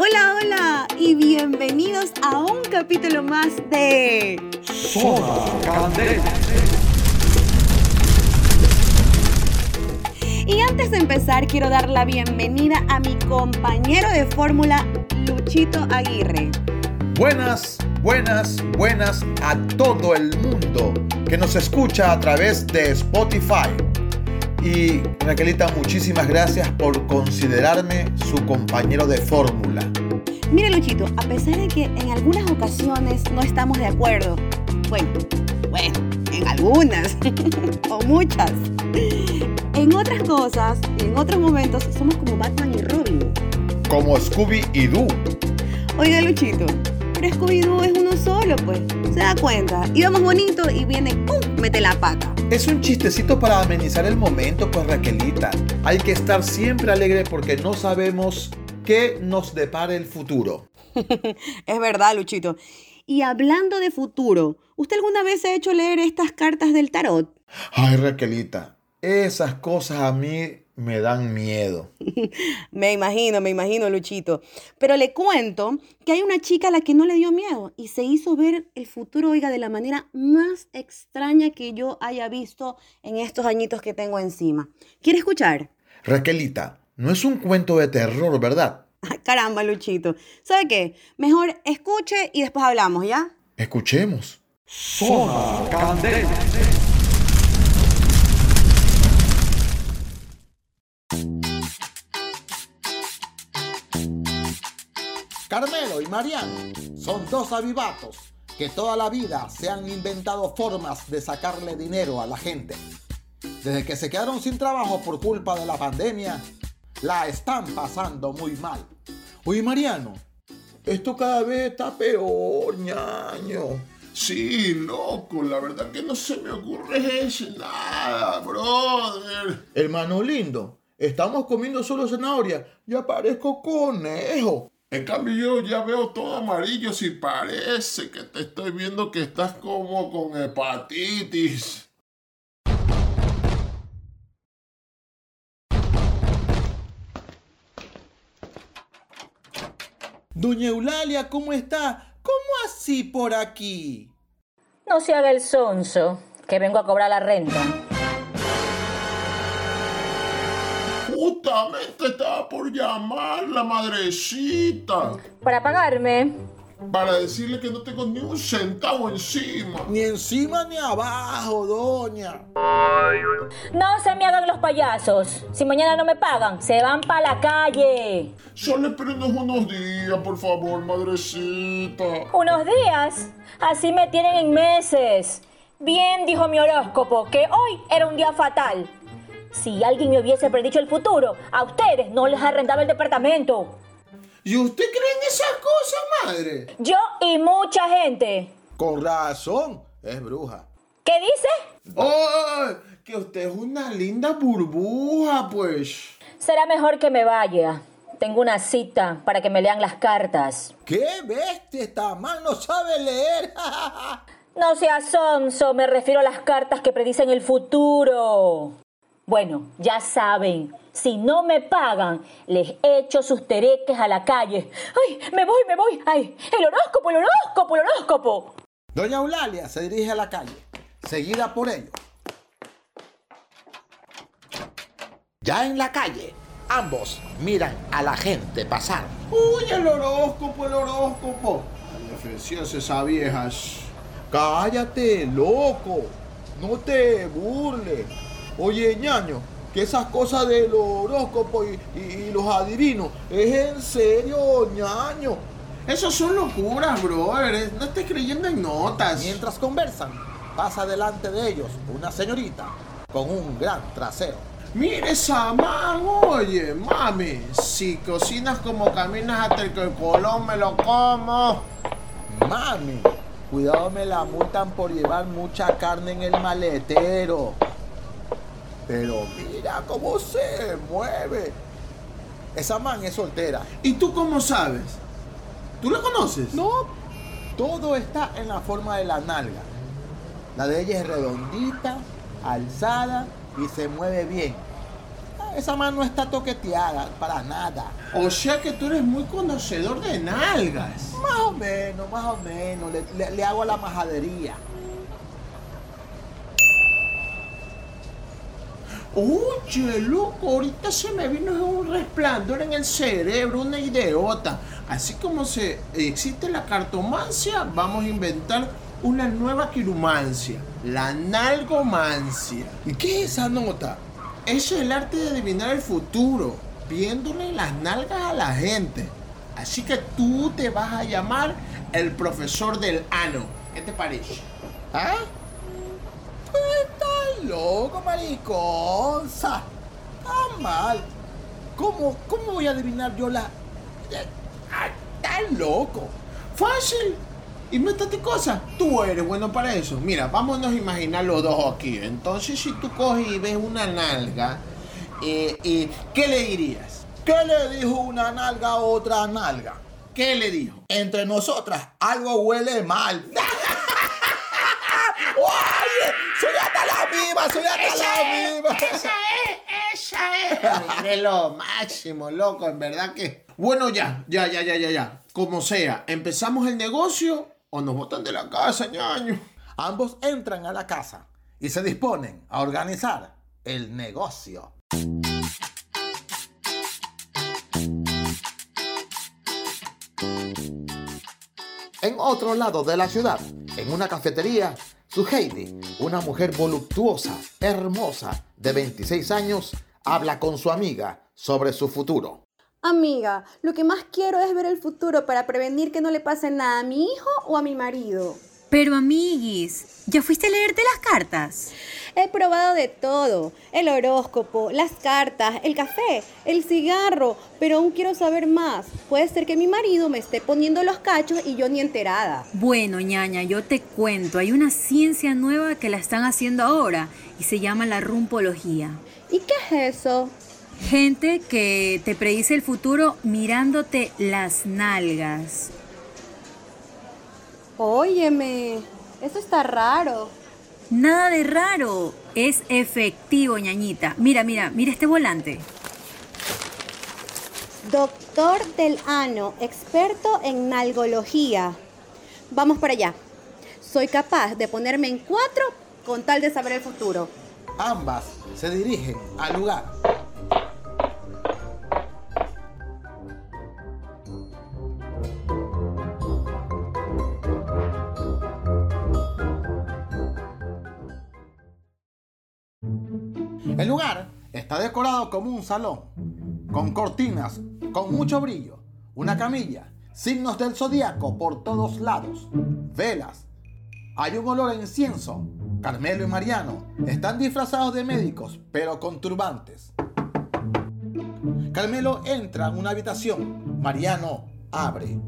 Hola, hola y bienvenidos a un capítulo más de Zona Candela. Y antes de empezar quiero dar la bienvenida a mi compañero de fórmula, Luchito Aguirre. Buenas, buenas, buenas a todo el mundo que nos escucha a través de Spotify. Y Raquelita, muchísimas gracias por considerarme su compañero de fórmula. Mire Luchito, a pesar de que en algunas ocasiones no estamos de acuerdo, bueno, bueno, en algunas o muchas, en otras cosas, en otros momentos somos como Batman y Robin. Como Scooby y Doo. Oiga Luchito, pero Scooby-Doo es uno solo, pues. Se da cuenta. Íbamos bonito y viene, ¡pum! Mete la pata. Es un chistecito para amenizar el momento, pues Raquelita. Hay que estar siempre alegre porque no sabemos qué nos depara el futuro. es verdad, Luchito. Y hablando de futuro, ¿usted alguna vez se ha hecho leer estas cartas del tarot? Ay, Raquelita, esas cosas a mí me dan miedo. me imagino, me imagino, Luchito. Pero le cuento que hay una chica a la que no le dio miedo y se hizo ver el futuro, oiga, de la manera más extraña que yo haya visto en estos añitos que tengo encima. ¿Quiere escuchar? Raquelita, no es un cuento de terror, ¿verdad? caramba, Luchito. ¿Sabe qué? Mejor escuche y después hablamos, ¿ya? Escuchemos. Zona Candela. Carmelo y Mariano son dos avivatos que toda la vida se han inventado formas de sacarle dinero a la gente. Desde que se quedaron sin trabajo por culpa de la pandemia, la están pasando muy mal. Oye, Mariano, esto cada vez está peor, ñaño. Sí, loco, la verdad que no se me ocurre nada, brother. Hermano lindo, estamos comiendo solo zanahoria y aparezco conejo. En cambio yo ya veo todo amarillo si parece que te estoy viendo que estás como con hepatitis. Doña Eulalia, ¿cómo está? ¿Cómo así por aquí? No se haga el sonso, que vengo a cobrar la renta. Justamente estaba por llamar la madrecita. Para pagarme. Para decirle que no tengo ni un centavo encima. Ni encima ni abajo, doña. No se me hagan los payasos. Si mañana no me pagan, se van para la calle. Solo espérenos unos días, por favor, madrecita. ¿Unos días? Así me tienen en meses. Bien dijo mi horóscopo que hoy era un día fatal. Si alguien me hubiese predicho el futuro, a ustedes no les arrendaba el departamento. ¿Y usted cree en esas cosas, madre? Yo y mucha gente. Con razón, es bruja. ¿Qué dice? ¡Oh! Que usted es una linda burbuja, pues. Será mejor que me vaya. Tengo una cita para que me lean las cartas. ¡Qué bestia! Esta man no sabe leer. no sea sonso, me refiero a las cartas que predicen el futuro. Bueno, ya saben, si no me pagan, les echo sus tereques a la calle. ¡Ay, me voy, me voy! ¡Ay, el horóscopo, el horóscopo, el horóscopo! Doña Eulalia se dirige a la calle, seguida por ellos. Ya en la calle, ambos miran a la gente pasar. ¡Uy, el horóscopo, el horóscopo! Ay, esa vieja. Cállate, loco. No te burles. Oye, ñaño, que esas cosas del horóscopo y, y, los adivinos, es en serio, ñaño. Esas son locuras, brother. No estés creyendo en notas. Mientras conversan, pasa delante de ellos una señorita con un gran trasero. Mire esa man, oye, mami. Si cocinas como caminas hasta el que el colón me lo como. Mami, cuidado me la multan por llevar mucha carne en el maletero. Pero mira cómo se mueve. Esa man es soltera. ¿Y tú cómo sabes? ¿Tú la conoces? No. Todo está en la forma de la nalga. La de ella es redondita, alzada y se mueve bien. esa mano está toqueteada para nada. O sea que tú eres muy conocedor de nalgas. Más o menos, más o menos. Le, le- le hago la majadería. Oye, loco, ahorita se me vino un resplandor en el cerebro, una ideota. Así como se existe la cartomancia, vamos a inventar una nueva quirumancia, la nalgomancia. ¿Y qué es esa nota? Eso es el arte de adivinar el futuro, viéndole las nalgas a la gente. Así que tú te vas a llamar el profesor del ano. ¿Qué te parece? ¿Ah? Loco, mariconza. Está mal. ¿Cómo, ¿Cómo voy a adivinar yo la... ah, Estás loco. Fácil. Invéntate cosas. Tú eres bueno para eso. Mira, vámonos a imaginar los dos aquí. Entonces, si tú coges y ves una nalga, eh, eh, ¿qué le dirías? ¿Qué le dijo una nalga a otra nalga? ¿Qué le dijo? Entre nosotras algo huele mal. ¡Oye! ¡Soy hasta la viva! ¡Soy viva! Esa es, esa es. Lo máximo, loco, en verdad que. Bueno, ya, ya, ya, ya, ya, ya. Como sea, ¿empezamos el negocio o nos botan de la casa, ñaño? Ambos entran a la casa y se disponen a organizar el negocio. En otro lado de la ciudad, en una cafetería, su Heidi, una mujer voluptuosa, hermosa, de 26 años, habla con su amiga sobre su futuro. Amiga, lo que más quiero es ver el futuro para prevenir que no le pase nada a mi hijo o a mi marido. Pero amiguis, ¿ya fuiste a leerte las cartas? He probado de todo, el horóscopo, las cartas, el café, el cigarro, pero aún quiero saber más. Puede ser que mi marido me esté poniendo los cachos y yo ni enterada. Bueno, ñaña, yo te cuento, hay una ciencia nueva que la están haciendo ahora y se llama la rumpología. ¿Y qué es eso? Gente que te predice el futuro mirándote las nalgas. Óyeme, eso está raro. Nada de raro, es efectivo, ñañita. Mira, mira, mira este volante. Doctor del ano, experto en nalgología. Vamos para allá. Soy capaz de ponerme en cuatro con tal de saber el futuro. Ambas se dirigen al lugar. El lugar está decorado como un salón, con cortinas, con mucho brillo, una camilla, signos del zodiaco por todos lados, velas. Hay un olor a incienso. Carmelo y Mariano están disfrazados de médicos, pero con turbantes. Carmelo entra en una habitación. Mariano abre.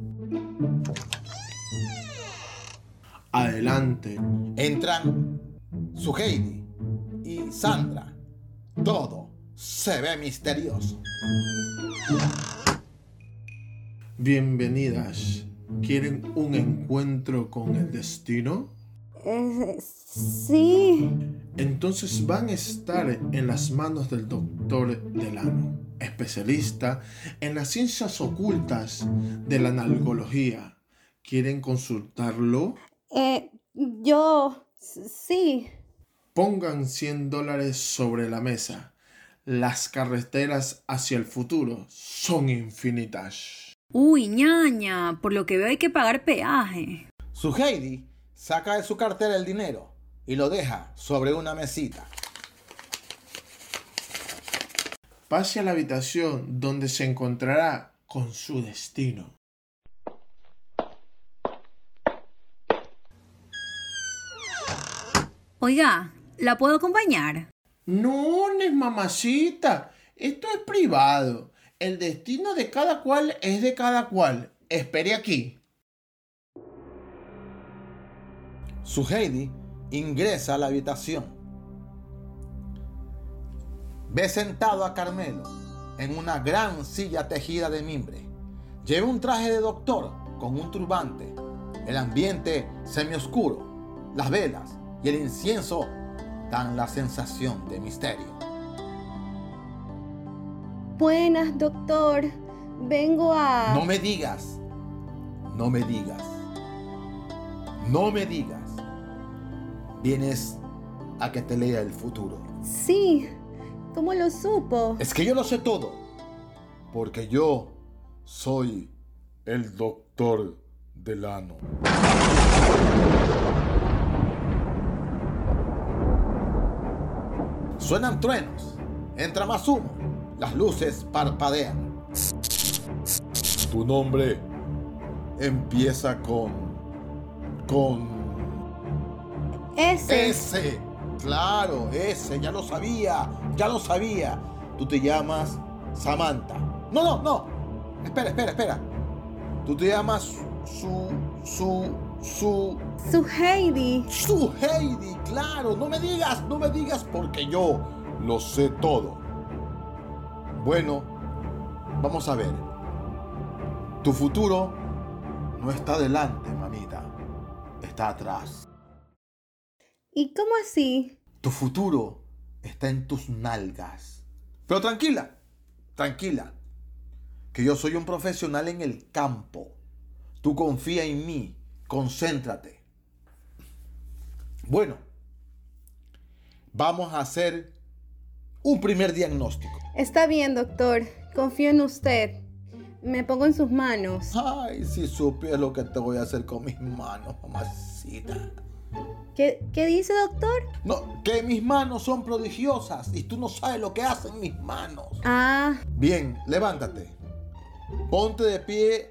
Adelante. Entran su Heidi y Sandra. Todo se ve misterioso. Bienvenidas. ¿Quieren un encuentro con el destino? Eh, sí. Entonces van a estar en las manos del doctor Delano, especialista en las ciencias ocultas de la nalgología. ¿Quieren consultarlo? Eh, yo... Sí. Pongan 100 dólares sobre la mesa. Las carreteras hacia el futuro son infinitas. Uy, ñaña, por lo que veo hay que pagar peaje. Su Heidi saca de su cartera el dinero y lo deja sobre una mesita. Pase a la habitación donde se encontrará con su destino. Oiga, ¿la puedo acompañar? No, no es mamacita. Esto es privado. El destino de cada cual es de cada cual. Espere aquí. Su Heidi ingresa a la habitación. Ve sentado a Carmelo en una gran silla tejida de mimbre. Lleva un traje de doctor con un turbante. El ambiente semioscuro, las velas y el incienso dan la sensación de misterio. Buenas, doctor. Vengo a... No me digas. No me digas. No me digas. Vienes a que te lea el futuro. Sí. ¿Cómo lo supo? Es que yo lo sé todo. Porque yo soy el doctor Delano. Suenan truenos. Entra más humo. Las luces parpadean. Tu nombre empieza con... con... Ese. Ese. Claro, ese. Ya lo sabía. Ya lo sabía. Tú te llamas Samantha. No, no, no. Espera, espera, espera. Tú te llamas su... su... su... Su Heidi. Su Heidi, claro. No me digas, no me digas porque yo lo sé todo. Bueno, vamos a ver. Tu futuro no está delante, mamita. Está atrás. ¿Y cómo así? Tu futuro está en tus nalgas. Pero tranquila, tranquila. Que yo soy un profesional en el campo. Tú confía en mí. Concéntrate. Bueno, vamos a hacer un primer diagnóstico. Está bien, doctor. Confío en usted. Me pongo en sus manos. Ay, si supieras lo que te voy a hacer con mis manos, mamacita. ¿Qué, qué dice, doctor? No, que mis manos son prodigiosas y tú no sabes lo que hacen mis manos. Ah, Bien, levántate. Ponte de pie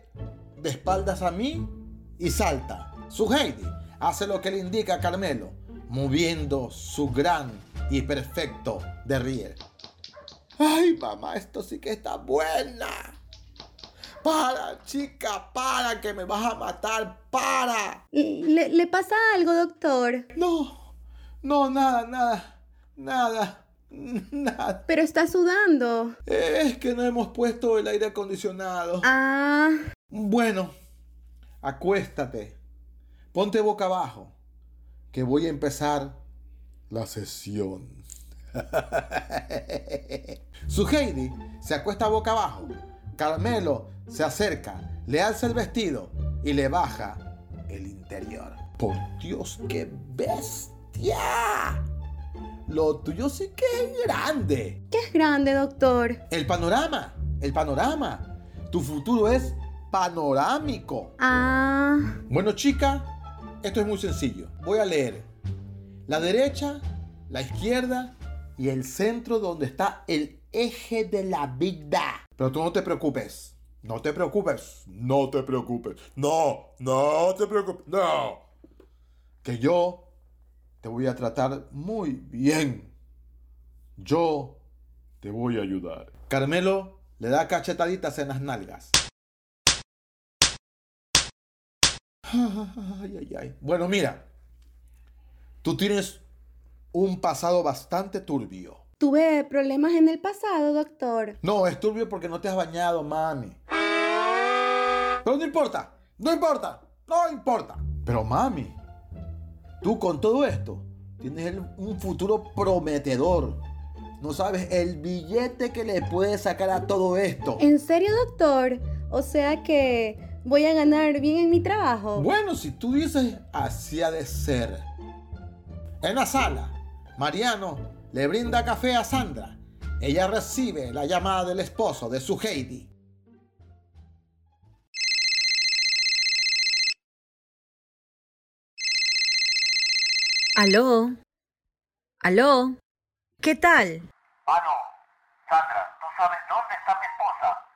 de espaldas a mí y salta. Su Heidi hace lo que le indica a Carmelo, moviendo su gran y perfecto derrier. Ay, mamá, esto sí que está buena. Para, chica, para, que me vas a matar, para. ¿le, le pasa algo, doctor? No, no, nada, nada, nada, nada. Pero está sudando. Es que no hemos puesto el aire acondicionado. Ah, Bueno, acuéstate. Ponte boca abajo. Que voy a empezar la sesión. Su Heidi se acuesta boca abajo. Carmelo se acerca, le alza el vestido y le baja el interior. Por Dios, qué bestia. Lo tuyo sí que es grande. ¿qué es grande, doctor? El panorama, el panorama. Tu futuro es panorámico. Ah, Bueno, chica, esto es muy sencillo. Voy a leer la derecha, la izquierda y el centro donde está el eje de la vida. Pero tú no te preocupes. No te preocupes. No te preocupes. No, no te preocupes. No. Que yo te voy a tratar muy bien. Yo te voy a ayudar. Carmelo le da cachetaditas en las nalgas. Ay, ay, ay. Bueno, mira. Tú tienes un pasado bastante turbio. tuve problemas en el pasado, doctor. No, es turbio porque no te has bañado, mami. Pero no importa, no importa, no importa. Pero mami, tú con todo esto tienes el- un futuro prometedor. No sabes el billete que le puedes sacar a todo esto. ¿En serio, doctor? O sea que voy a ganar bien en mi trabajo. Bueno, si tú dices así ha de ser. En la sala, Mariano le brinda café a Sandra. Ella recibe la llamada del esposo de su Heidi. ¿Aló? ¿Aló? ¿Qué tal? Aló, Sandra, ¿tú sabes dónde está mi esposa?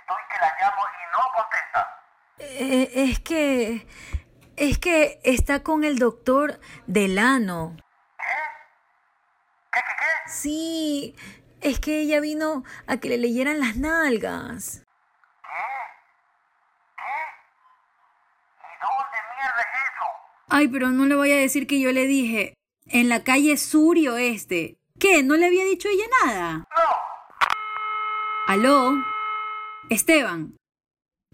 Estoy que la llamo y no contesta. Eh, es que... Es que está con el doctor Delano. ¿Qué, qué, qué? Sí, es que ella vino a que le leyeran las nalgas. ¿Y dónde mierda es eso? Ay, pero no le voy a decir que yo le dije. En la calle Surio Este. ¿Qué? ¿No le había dicho ella nada? No. ¿Aló? Esteban.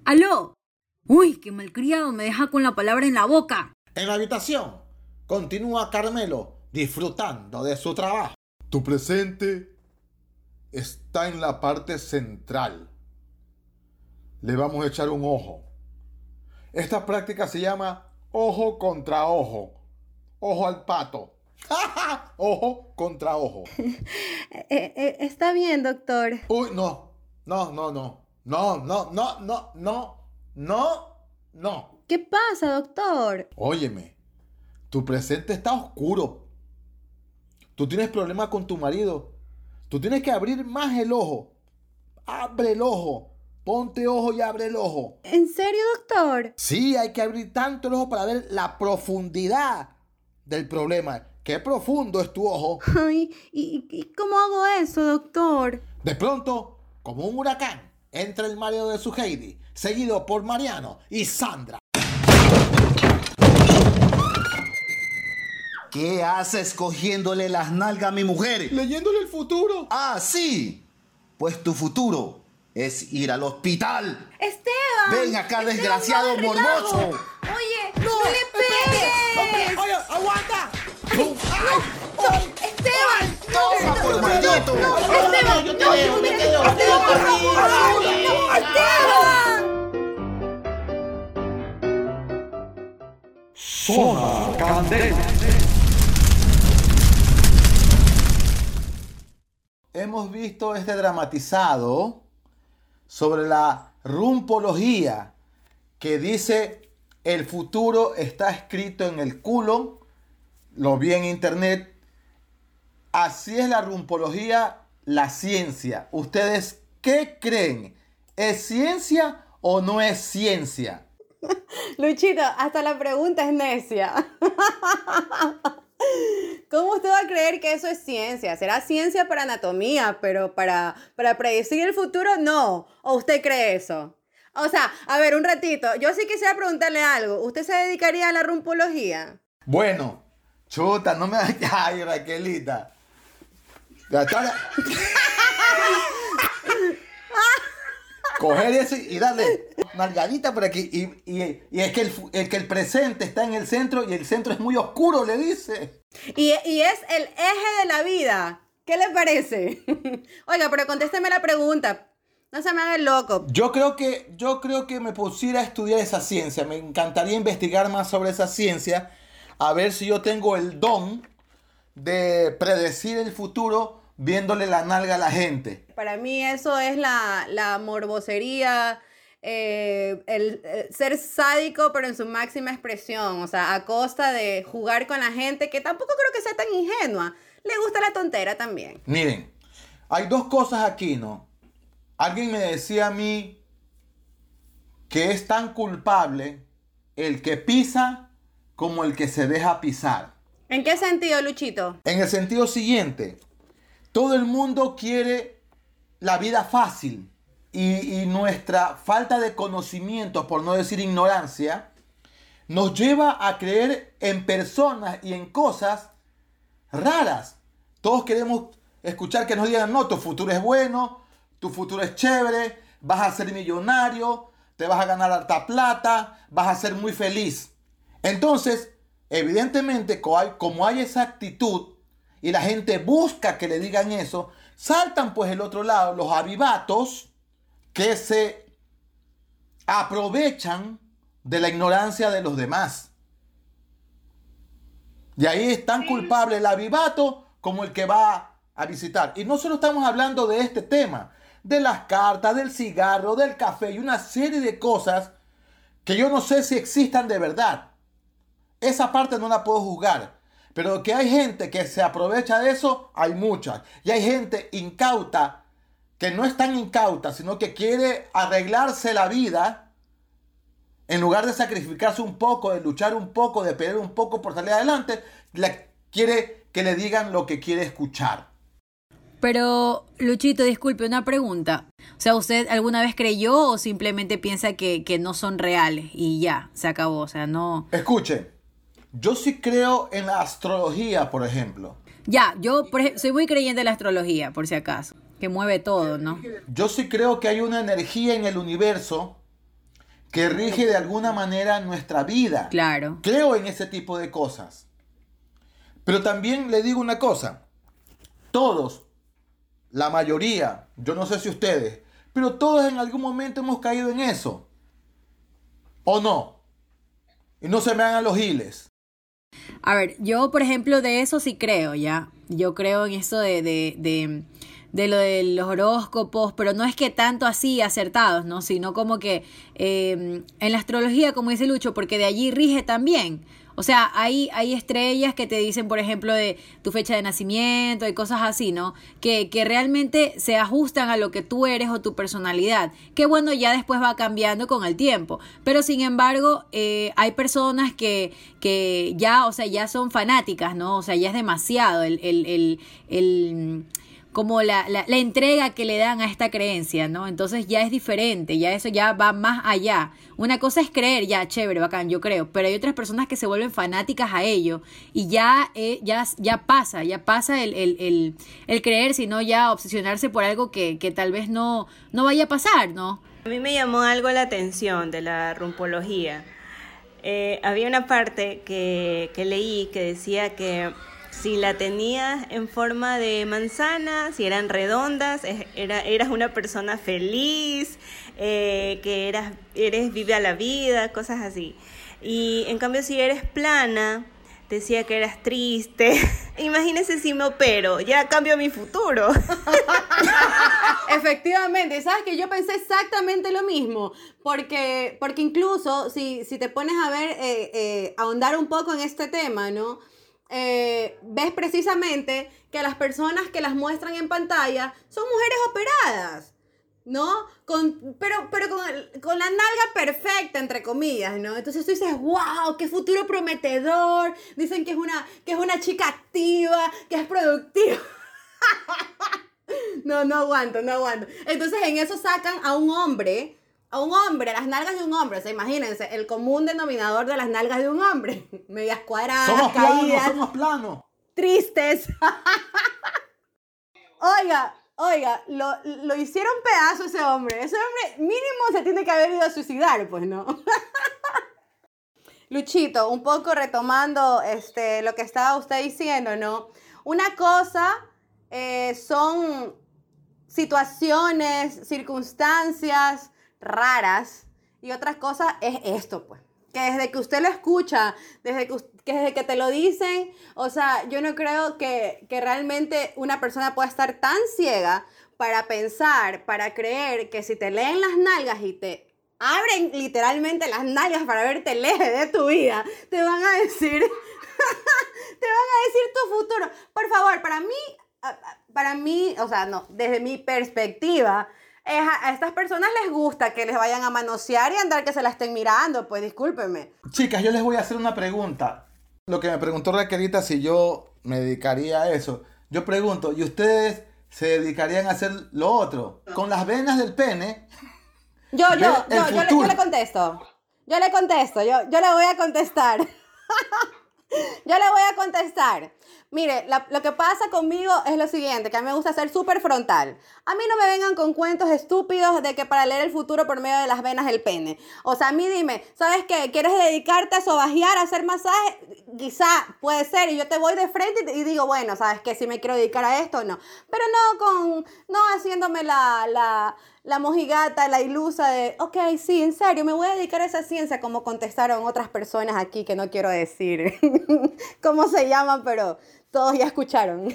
¿Aló? Uy, qué malcriado me deja con la palabra en la boca. En la habitación, continúa Carmelo disfrutando de su trabajo. Tu presente está en la parte central. Le vamos a echar un ojo. Esta práctica se llama ojo contra ojo. Ojo al pato. ojo contra ojo. Eh, eh, está bien, doctor. Uy, no. No, no, no. No, no, no, no, no. No, no. ¿Qué pasa, doctor? Óyeme, tu presente está oscuro. Tú tienes problemas con tu marido. Tú tienes que abrir más el ojo. Abre el ojo. Ponte ojo y abre el ojo. ¿En serio, doctor? Sí, hay que abrir tanto el ojo para ver la profundidad del problema. Qué profundo es tu ojo. Ay, ¿y, y cómo hago eso, doctor? De pronto, como un huracán, entra el marido de su Heidi, seguido por Mariano y Sandra. ¿Qué haces cogiéndole las nalgas a mi mujer? Leyéndole el futuro. Ah, sí. Pues tu futuro es ir al hospital. Esteban. Ven acá, Esteban, desgraciado no, morboso. Oye, no, le pegues. Oye, aguanta. Esteban. Toma, por maldito. Esteban, yo te veo, yo te veo. Esteban. Hemos visto este dramatizado sobre la rumpología que dice el futuro está escrito en el culo. Lo vi en internet. Así es la rumpología, la ciencia. ¿Ustedes qué creen? ¿Es ciencia o no es ciencia? Luchito, hasta la pregunta es necia. ¿Cómo usted va a creer que eso es ciencia? Será ciencia para anatomía, pero para, para predecir el futuro no. ¿O usted cree eso? O sea, a ver, un ratito. Yo sí quisiera preguntarle algo. ¿Usted se dedicaría a la rumpología? Bueno, chuta, no me Ay, Raquelita. La tabla- Coger eso y darle nalgadita por aquí. Y, y- y es que el, el que el presente está en el centro y el centro es muy oscuro, le dice. Y, y es el eje de la vida. ¿Qué le parece? Oiga, pero contésteme la pregunta. No se me haga el loco. Yo creo que, yo creo que me pusiera a estudiar esa ciencia. Me encantaría investigar más sobre esa ciencia. A ver si yo tengo el don de predecir el futuro viéndole la nalga a la gente. Para mí eso es la, la morbosería, eh, el, el ser sádico, pero en su máxima expresión. O sea, a costa de jugar con la gente, que tampoco creo que sea tan ingenua. Le gusta la tontera también. Miren, hay dos cosas aquí, ¿no? Alguien me decía a mí que es tan culpable el que pisa como el que se deja pisar. ¿En qué sentido, Luchito? En el sentido siguiente, todo el mundo quiere la vida fácil y, nuestra falta de conocimiento, por no decir ignorancia, nos lleva a creer en personas y en cosas raras. Todos queremos escuchar que nos digan, no, tu futuro es bueno, tu futuro es chévere, vas a ser millonario, te vas a ganar harta plata, vas a ser muy feliz. Entonces, evidentemente, como hay esa actitud y la gente busca que le digan eso, saltan pues el otro lado los avivatos que se aprovechan de la ignorancia de los demás. Y ahí es tan culpable el avivato como el que va a visitar. Y no solo estamos hablando de este tema, de las cartas, del cigarro, del café y una serie de cosas que yo no sé si existan de verdad. Esa parte no la puedo juzgar. Pero que hay gente que se aprovecha de eso, hay muchas. Y hay gente incauta, que no es tan incauta, sino que quiere arreglarse la vida en lugar de sacrificarse un poco, de luchar un poco, de pelear un poco por salir adelante, le quiere que le digan lo que quiere escuchar. Pero, Luchito, disculpe, una pregunta. O sea, ¿usted alguna vez creyó o simplemente piensa que, que no son reales y ya, se acabó? O sea, no... Escuche, yo sí creo en la astrología, por ejemplo. Ya, yo por soy muy creyente de la astrología, por si acaso, que mueve todo, ¿no? Yo sí creo que hay una energía en el universo que rige de alguna manera nuestra vida. Claro. Creo en ese tipo de cosas. Pero también le digo una cosa. Todos, la mayoría, yo no sé si ustedes, pero todos en algún momento hemos caído en eso. ¿O no? Y no se me hagan los giles. A ver, yo por ejemplo de eso sí creo, ¿ya? Yo creo en eso de, de, de, de lo de los horóscopos, pero no es que tanto así acertados, ¿no? Sino como que eh, en la astrología, como dice Lucho, porque de allí rige también. O sea, hay, hay estrellas que te dicen, por ejemplo, de tu fecha de nacimiento y cosas así, ¿no? Que, que realmente se ajustan a lo que tú eres o tu personalidad. Que bueno, ya después va cambiando con el tiempo. Pero sin embargo, eh, hay personas que, que ya, o sea, ya son fanáticas, ¿no? O sea, ya es demasiado el, el, el, el como la, la, la, entrega que le dan a esta creencia, ¿no? Entonces ya es diferente, ya eso ya va más allá. Una cosa es creer, ya, chévere, bacán, yo creo, pero hay otras personas que se vuelven fanáticas a ello y ya, eh, ya, ya pasa, ya pasa el, el, el, creer, sino ya obsesionarse por algo que, que tal vez no, no vaya a pasar, ¿no? A mí me llamó algo la atención de la rumpología. Eh, había una parte que, que leí que decía que si la tenías en forma de manzana, si eran redondas, era, eras una persona feliz, eh, que eras, eres vive a la vida, cosas así. Y en cambio si eres plana, decía que eras triste. Imagínese si me opero, ya cambio mi futuro. Efectivamente, sabes que yo pensé exactamente lo mismo, porque, porque incluso si, si te pones a ver, eh, eh, ahondar un poco en este tema, ¿no? Eh, ves precisamente que las personas que las muestran en pantalla son mujeres operadas, ¿no? Con, pero pero con, con, la nalga perfecta, entre comillas, ¿no? Entonces tú dices, wow, qué futuro prometedor. Dicen que es una, que es una chica activa, que es productiva. no, no aguanto, no aguanto. Entonces en eso sacan a un hombre a un hombre, las nalgas de un hombre, o sea, imagínense, el común denominador de las nalgas de un hombre, medias cuadradas, somos caídas, planos, somos planos, tristes. oiga, oiga, lo, lo hicieron pedazo ese hombre, ese hombre mínimo se tiene que haber ido a suicidar, pues, ¿no? Luchito, un poco retomando este, lo que estaba usted diciendo, ¿no? Una cosa eh, son situaciones, circunstancias, raras. Y otra cosa es esto, pues. Que desde que usted lo escucha, desde que, que, desde que te lo dicen, o sea, yo no creo que, que realmente una persona pueda estar tan ciega para pensar, para creer que si te leen las nalgas y te abren literalmente las nalgas para verte el de tu vida, te van a decir, te van a decir tu futuro. Por favor, para mí, para mí, o sea, no, desde mi perspectiva, a estas personas les gusta que les vayan a manosear y andar que se la estén mirando, pues discúlpenme. Chicas, yo les voy a hacer una pregunta. Lo que me preguntó Raquelita si yo me dedicaría a eso. Yo pregunto, ¿y ustedes se dedicarían a hacer lo otro? Con las venas del pene. Yo, yo, yo, yo, le, yo, le, contesto. Yo le contesto, yo, yo le voy a contestar. yo le voy a contestar. Mire, lo que pasa conmigo es lo siguiente, que a mí me gusta ser súper frontal. A mí no me vengan con cuentos estúpidos de que para leer el futuro por medio de las venas del pene. O sea, a mí dime, ¿sabes qué? ¿Quieres dedicarte a sobajear, a hacer masaje? Quizá puede ser, y yo te voy de frente y, y digo, bueno, ¿sabes qué? Si me quiero dedicar a esto o no. Pero no con, no haciéndome la, la, la mojigata, la ilusa de, ok, sí, en serio, me voy a dedicar a esa ciencia, como contestaron otras personas aquí que no quiero decir cómo se llaman, pero todos ya escucharon.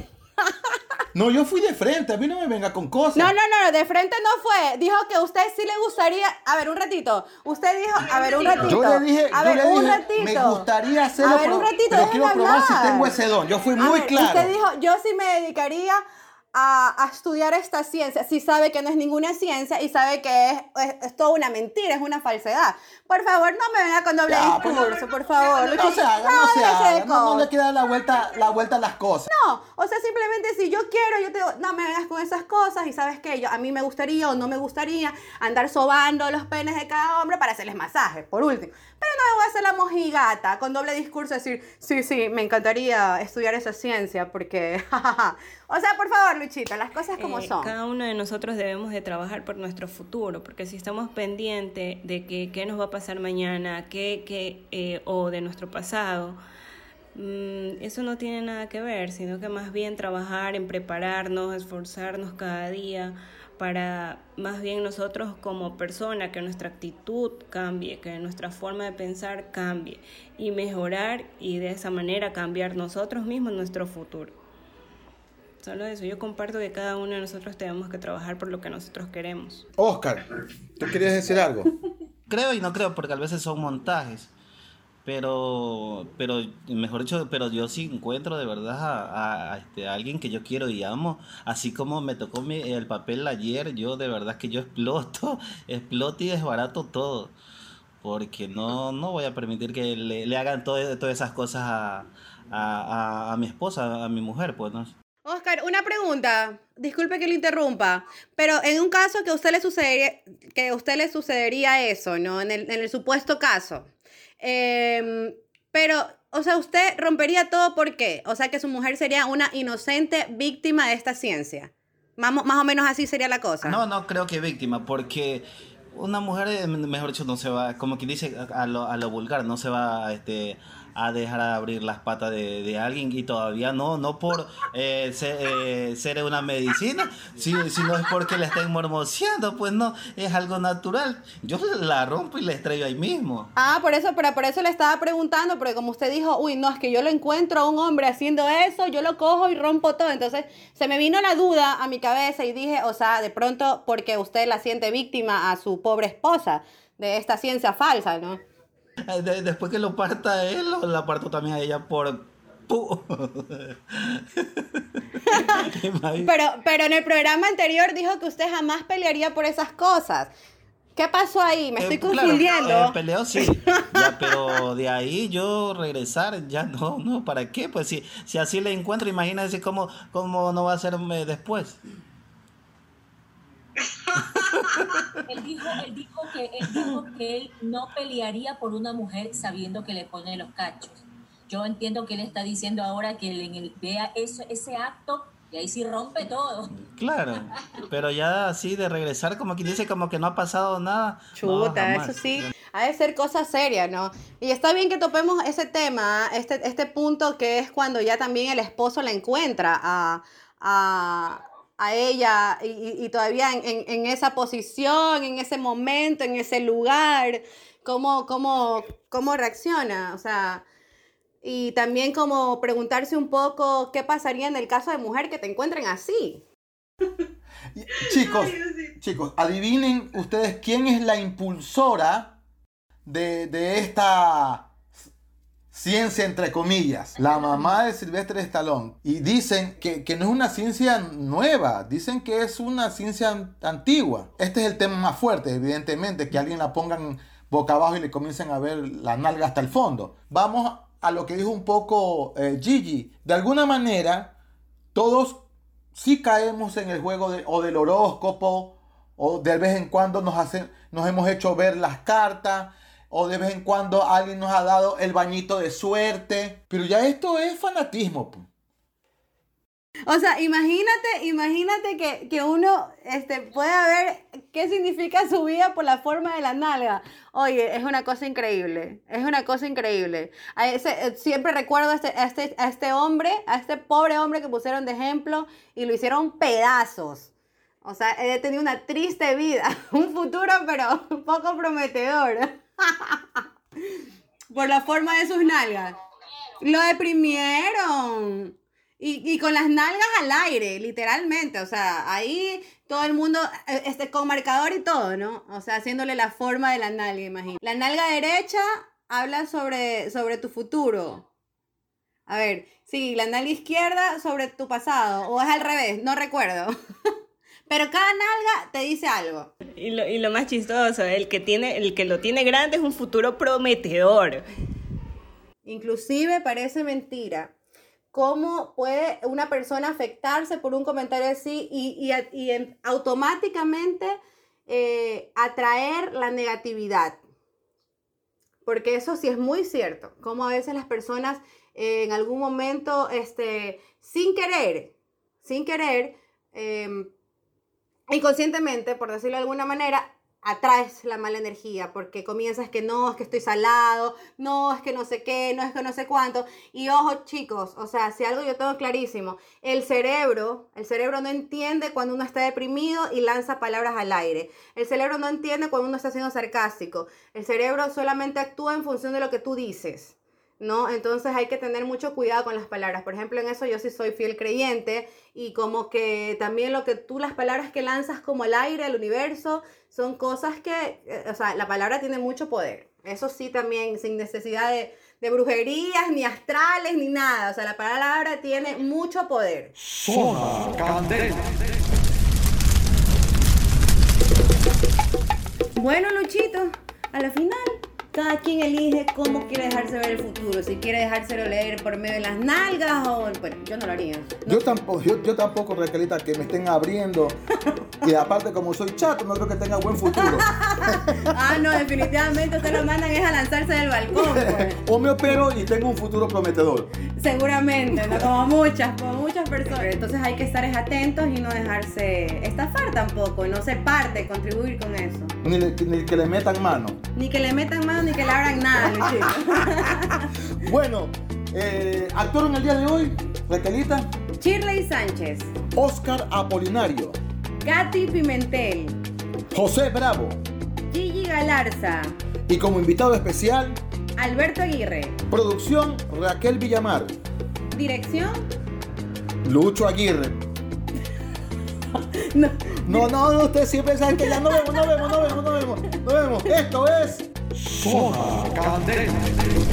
No, yo fui de frente, a mí no me venga con cosas. No, no, no, de frente no fue. Dijo que a usted sí le gustaría. A ver, un ratito. Usted dijo, a ver, un ratito. Yo le dije, a yo ver, le un dije, ratito. me gustaría hacerlo, a ver, un ratito, pero quiero probar hablar. si tengo ese don. Yo fui A muy ver, claro. Usted dijo, yo sí me dedicaría a, a, estudiar esta ciencia. Sí sabe que no es ninguna ciencia y sabe que es, es, es toda una mentira, es una falsedad. Por favor, no me venga con doble Ya, discurso, por favor. No se haga, no se haga. No, no le queda la vuelta, la vuelta a las cosas. No, o sea, simplemente si yo quiero, yo te digo, no me vengas con esas cosas y sabes que yo a mí me gustaría o no me gustaría andar sobando los penes de cada hombre para hacerles masajes, por último. Pero no me voy a hacer la mojigata con doble discurso decir, sí, sí, me encantaría estudiar esa ciencia porque, o sea, por favor, Luchita, las cosas como Eh, son. Cada uno de nosotros debemos de trabajar por nuestro futuro, porque si estamos pendientes de que qué nos va a pasar mañana, qué, qué, eh, o de nuestro pasado, mm, eso no tiene nada que ver, sino que más bien trabajar en prepararnos, esforzarnos cada día para más bien nosotros como persona, que nuestra actitud cambie, que nuestra forma de pensar cambie y mejorar y de esa manera cambiar nosotros mismos nuestro futuro. Solo eso, yo comparto que cada uno de nosotros tenemos que trabajar por lo que nosotros queremos. Oscar, ¿tú querías decir algo? Creo y no creo, porque a veces son montajes. Pero, pero, mejor dicho, pero yo sí encuentro de verdad a, este, alguien que yo quiero y amo. Así como me tocó el papel ayer, yo de verdad que yo exploto, exploto y desbarato todo. Porque no, no voy a permitir que le, hagan todo, todas esas cosas a, mi esposa, a mi mujer, pues, ¿no? Oscar, una pregunta. Disculpe que le interrumpa, pero en un caso que a usted le sucedería, que usted le sucedería eso, ¿no? En el, en el supuesto caso. Eh, pero, o sea, usted rompería todo ¿por qué? O sea, que su mujer sería una inocente víctima de esta ciencia. Más, más o menos así sería la cosa. No, no creo que víctima, porque una mujer, eh, mejor dicho, no se va, como quien dice, a lo, a lo vulgar, no se va este, a dejar abrir las patas de, alguien y todavía no, no por eh, ser, eh, ser, una medicina, sino es porque la estén mormoseando, pues no, es algo natural. Yo la rompo y la estrello ahí mismo. Ah, por eso, pero por eso le estaba preguntando, porque como usted dijo, uy, no, es que yo lo encuentro a un hombre haciendo eso, yo lo cojo y rompo todo. Entonces se me vino la duda a mi cabeza y dije, o sea, de pronto porque usted la siente víctima a su pobre esposa de esta ciencia falsa, ¿no? Después que lo parta él, la parto también a ella por... pero, pero en el programa anterior dijo que usted jamás pelearía por esas cosas. ¿Qué pasó ahí? Me estoy eh, confundiendo. Claro, eh, peleo sí, ya, pero de ahí yo regresar, ya no, no, ¿para qué? Pues si, si así le encuentro, imagínese cómo, cómo no va a ser después. Él, dijo, él, dijo que, él dijo que él no pelearía por una mujer sabiendo que le pone los cachos. Yo entiendo que él está diciendo ahora que él en el, vea eso, ese acto y ahí sí rompe todo. Claro, pero ya así de regresar como que dice como que no ha pasado nada. Chuta, no, eso sí. Ha de ser cosa seria, ¿no? Y está bien que topemos ese tema, este, este punto que es cuando ya también el esposo la encuentra a, a, a ella y, y todavía en, en, en, esa posición, en ese momento, en ese lugar, cómo, cómo, cómo reacciona. O sea, y también como preguntarse un poco qué pasaría en el caso de mujer que te encuentren así. chicos, chicos, adivinen ustedes quién es la impulsora de, de esta ciencia entre comillas, la mamá de Silvestre Stallone. Y dicen que, que, no es una ciencia nueva, dicen que es una ciencia antigua. Este es el tema más fuerte, evidentemente, que alguien la pongan boca abajo y le comiencen a ver la nalga hasta el fondo. Vamos a lo que dijo un poco eh, Gigi. De alguna manera, todos sí caemos en el juego de, o del horóscopo, o de vez en cuando nos, nos hemos hecho ver las cartas o de vez en cuando alguien nos ha dado el bañito de suerte. Pero ya esto es fanatismo. O sea, imagínate, imagínate que, que, uno este, pueda ver qué significa su vida por la forma de la nalga. Oye, es una cosa increíble, es una cosa increíble. A ese, siempre recuerdo a este, a, este, a este hombre, a este pobre hombre que pusieron de ejemplo y lo hicieron pedazos. O sea, he tenido una triste vida, un futuro pero poco prometedor. Por la forma de sus nalgas. Lo deprimieron. Y, y, con las nalgas al aire, literalmente. O sea, ahí todo el mundo, este, con marcador y todo, ¿no? O sea, haciéndole la forma de la nalga, imagínate. La nalga derecha habla sobre, sobre tu futuro. A ver, sí, la nalga izquierda sobre tu pasado. O es al revés, no recuerdo. Pero cada nalga te dice algo. Y lo, y lo más chistoso, el que, tiene, el que lo tiene grande es un futuro prometedor. Inclusive parece mentira. ¿Cómo puede una persona afectarse por un comentario así y, y, y automáticamente eh, atraer la negatividad? Porque eso sí es muy cierto. Como a veces las personas eh, en algún momento, este, sin querer, sin querer, eh, inconscientemente, por decirlo de alguna manera, atraes la mala energía porque comienzas que no, es que estoy salado, no, es que no sé qué, no es que no sé cuánto. Y ojo chicos, o sea, si algo yo tengo clarísimo, el cerebro, el cerebro no entiende cuando uno está deprimido y lanza palabras al aire. El cerebro no entiende cuando uno está siendo sarcástico. El cerebro solamente actúa en función de lo que tú dices. ¿No? Entonces hay que tener mucho cuidado con las palabras. Por ejemplo, en eso yo sí soy fiel creyente y como que también lo que tú, las palabras que lanzas como al aire, al universo, son cosas que, eh, o sea, la palabra tiene mucho poder. Eso sí también, sin necesidad de, de brujerías, ni astrales, ni nada. O sea, la palabra tiene mucho poder. Zona Candela. Bueno, Luchito, a la final cada quien elige cómo quiere dejarse ver el futuro. Si quiere dejárselo leer por medio de las nalgas o. Bueno, yo no lo haría. Yo tampoco, yo, yo tampoco, Raquelita, que me estén abriendo. y aparte, como soy chato, no creo que tenga buen futuro. ah, no, definitivamente ustedes lo mandan es a lanzarse del balcón. pues. o me opero y tengo un futuro prometedor. Seguramente, ¿no? como muchas, como muchas personas. Entonces hay que estar es atentos y no dejarse estafar tampoco, no ser parte, contribuir con eso. Ni, ni que le metan mano. Ni que le metan mano ni que le abran nada. Bueno, eh, actor en el día de hoy, Raquelita, Shirley Sánchez, Oscar Apolinario, Katy Pimentel, José Bravo Gigi Galarza, y como invitado especial, Alberto Aguirre. producción Raquel Villamar, Dirección. Lucho Aguirre. No. No, no, no, ustedes siempre saben que ya no vemos, no vemos, no vemos, no vemos, no vemos. Esto es Zona Candela.